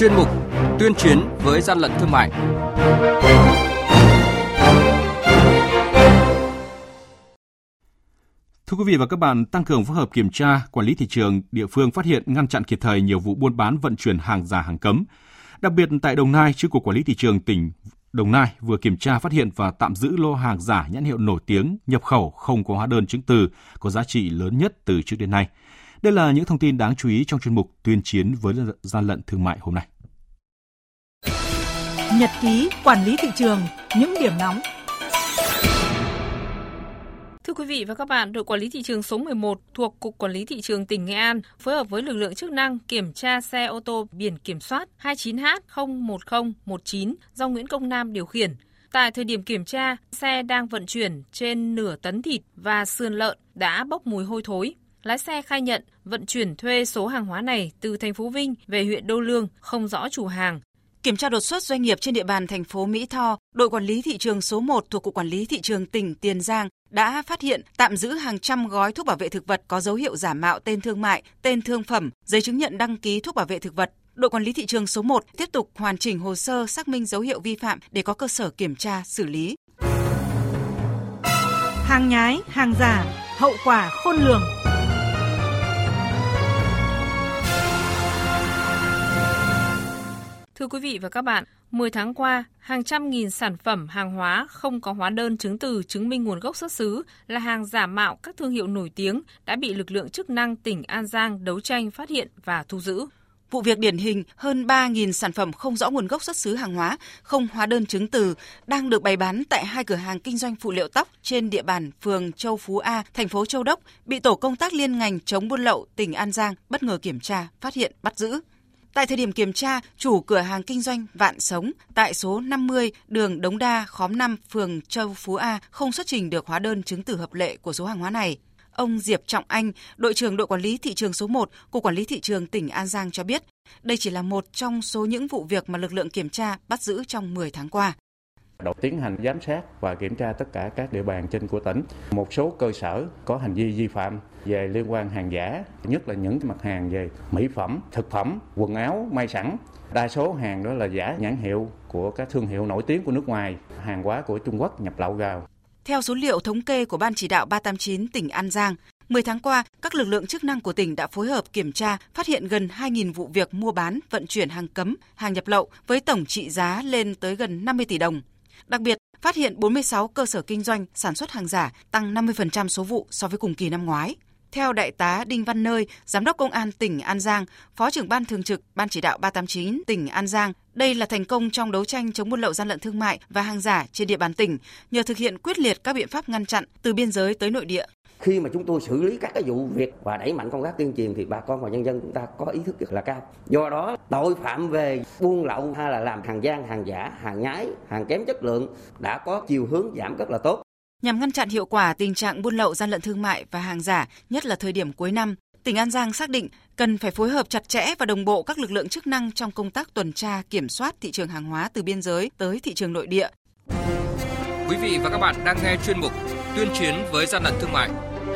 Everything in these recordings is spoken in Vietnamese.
chuyên mục Tuyên chiến với gian lận thương mại. Thưa quý vị và các bạn, tăng cường phối hợp kiểm tra, quản lý thị trường, địa phương phát hiện ngăn chặn kịp thời nhiều vụ buôn bán vận chuyển hàng giả hàng cấm. Đặc biệt tại Đồng Nai, Chi cục Quản lý thị trường tỉnh Đồng Nai vừa kiểm tra phát hiện và tạm giữ lô hàng giả nhãn hiệu nổi tiếng nhập khẩu không có hóa đơn chứng từ có giá trị lớn nhất từ trước đến nay. Đây là những thông tin đáng chú ý trong chuyên mục tuyên chiến với gian lận thương mại hôm nay. Nhật ký quản lý thị trường, những điểm nóng Thưa quý vị và các bạn, đội quản lý thị trường số 11 thuộc Cục Quản lý Thị trường tỉnh Nghệ An phối hợp với lực lượng chức năng kiểm tra xe ô tô biển kiểm soát 29H01019 do Nguyễn Công Nam điều khiển. Tại thời điểm kiểm tra, xe đang vận chuyển trên nửa tấn thịt và sườn lợn đã bốc mùi hôi thối. Lái xe khai nhận vận chuyển thuê số hàng hóa này từ thành phố Vinh về huyện Đô Lương, không rõ chủ hàng. Kiểm tra đột xuất doanh nghiệp trên địa bàn thành phố Mỹ Tho, đội quản lý thị trường số 1 thuộc Cục Quản lý Thị trường tỉnh Tiền Giang đã phát hiện tạm giữ hàng trăm gói thuốc bảo vệ thực vật có dấu hiệu giả mạo tên thương mại, tên thương phẩm, giấy chứng nhận đăng ký thuốc bảo vệ thực vật. Đội quản lý thị trường số 1 tiếp tục hoàn chỉnh hồ sơ xác minh dấu hiệu vi phạm để có cơ sở kiểm tra, xử lý. Hàng nhái, hàng giả, hậu quả khôn lường. Thưa quý vị và các bạn, 10 tháng qua, hàng trăm nghìn sản phẩm hàng hóa không có hóa đơn chứng từ chứng minh nguồn gốc xuất xứ là hàng giả mạo các thương hiệu nổi tiếng đã bị lực lượng chức năng tỉnh An Giang đấu tranh phát hiện và thu giữ. Vụ việc điển hình hơn 3.000 sản phẩm không rõ nguồn gốc xuất xứ hàng hóa, không hóa đơn chứng từ đang được bày bán tại hai cửa hàng kinh doanh phụ liệu tóc trên địa bàn phường Châu Phú A, thành phố Châu Đốc bị tổ công tác liên ngành chống buôn lậu tỉnh An Giang bất ngờ kiểm tra, phát hiện, bắt giữ. Tại thời điểm kiểm tra, chủ cửa hàng kinh doanh Vạn Sống tại số 50 đường Đống Đa, khóm 5, phường Châu Phú A không xuất trình được hóa đơn chứng từ hợp lệ của số hàng hóa này. Ông Diệp Trọng Anh, đội trưởng đội quản lý thị trường số 1 của quản lý thị trường tỉnh An Giang cho biết, đây chỉ là một trong số những vụ việc mà lực lượng kiểm tra bắt giữ trong 10 tháng qua đầu tiến hành giám sát và kiểm tra tất cả các địa bàn trên của tỉnh. Một số cơ sở có hành vi vi phạm về liên quan hàng giả, nhất là những mặt hàng về mỹ phẩm, thực phẩm, quần áo, may sẵn. Đa số hàng đó là giả nhãn hiệu của các thương hiệu nổi tiếng của nước ngoài, hàng hóa của Trung Quốc nhập lậu vào. Theo số liệu thống kê của Ban chỉ đạo 389 tỉnh An Giang, 10 tháng qua, các lực lượng chức năng của tỉnh đã phối hợp kiểm tra, phát hiện gần 2.000 vụ việc mua bán, vận chuyển hàng cấm, hàng nhập lậu với tổng trị giá lên tới gần 50 tỷ đồng. Đặc biệt, phát hiện 46 cơ sở kinh doanh sản xuất hàng giả, tăng 50% số vụ so với cùng kỳ năm ngoái. Theo Đại tá Đinh Văn Nơi, Giám đốc Công an tỉnh An Giang, Phó trưởng Ban Thường trực Ban Chỉ đạo 389 tỉnh An Giang, đây là thành công trong đấu tranh chống buôn lậu gian lận thương mại và hàng giả trên địa bàn tỉnh nhờ thực hiện quyết liệt các biện pháp ngăn chặn từ biên giới tới nội địa khi mà chúng tôi xử lý các cái vụ việc và đẩy mạnh công tác tuyên truyền thì bà con và nhân dân chúng ta có ý thức rất là cao. Do đó tội phạm về buôn lậu hay là làm hàng gian hàng giả hàng nhái hàng kém chất lượng đã có chiều hướng giảm rất là tốt. Nhằm ngăn chặn hiệu quả tình trạng buôn lậu gian lận thương mại và hàng giả nhất là thời điểm cuối năm tỉnh An Giang xác định cần phải phối hợp chặt chẽ và đồng bộ các lực lượng chức năng trong công tác tuần tra, kiểm soát thị trường hàng hóa từ biên giới tới thị trường nội địa. Quý vị và các bạn đang nghe chuyên mục Tuyên chiến với gian lận thương mại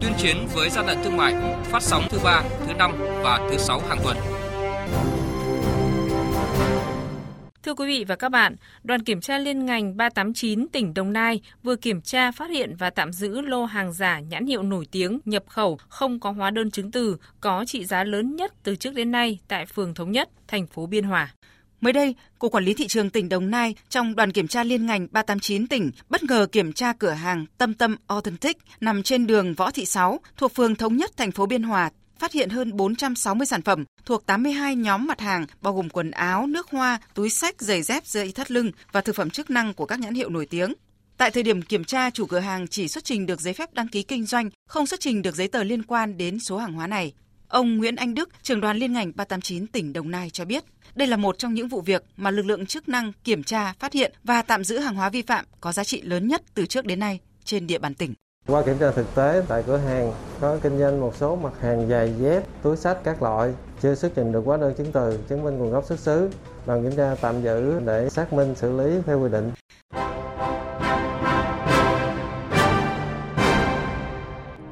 tuyên chiến với gian lận thương mại phát sóng thứ ba, thứ năm và thứ sáu hàng tuần. Thưa quý vị và các bạn, đoàn kiểm tra liên ngành 389 tỉnh Đồng Nai vừa kiểm tra phát hiện và tạm giữ lô hàng giả nhãn hiệu nổi tiếng nhập khẩu không có hóa đơn chứng từ có trị giá lớn nhất từ trước đến nay tại phường Thống Nhất, thành phố Biên Hòa. Mới đây, Cục Quản lý Thị trường tỉnh Đồng Nai trong đoàn kiểm tra liên ngành 389 tỉnh bất ngờ kiểm tra cửa hàng Tâm Tâm Authentic nằm trên đường Võ Thị Sáu thuộc phường Thống Nhất, thành phố Biên Hòa phát hiện hơn 460 sản phẩm thuộc 82 nhóm mặt hàng bao gồm quần áo, nước hoa, túi sách, giày dép, dây thắt lưng và thực phẩm chức năng của các nhãn hiệu nổi tiếng. Tại thời điểm kiểm tra, chủ cửa hàng chỉ xuất trình được giấy phép đăng ký kinh doanh, không xuất trình được giấy tờ liên quan đến số hàng hóa này. Ông Nguyễn Anh Đức, trưởng đoàn liên ngành 389 tỉnh Đồng Nai cho biết, đây là một trong những vụ việc mà lực lượng chức năng kiểm tra, phát hiện và tạm giữ hàng hóa vi phạm có giá trị lớn nhất từ trước đến nay trên địa bàn tỉnh. Qua kiểm tra thực tế tại cửa hàng có kinh doanh một số mặt hàng giày dép, túi sách các loại chưa xuất trình được hóa đơn chứng từ chứng minh nguồn gốc xuất xứ. Đoàn kiểm tra tạm giữ để xác minh xử lý theo quy định.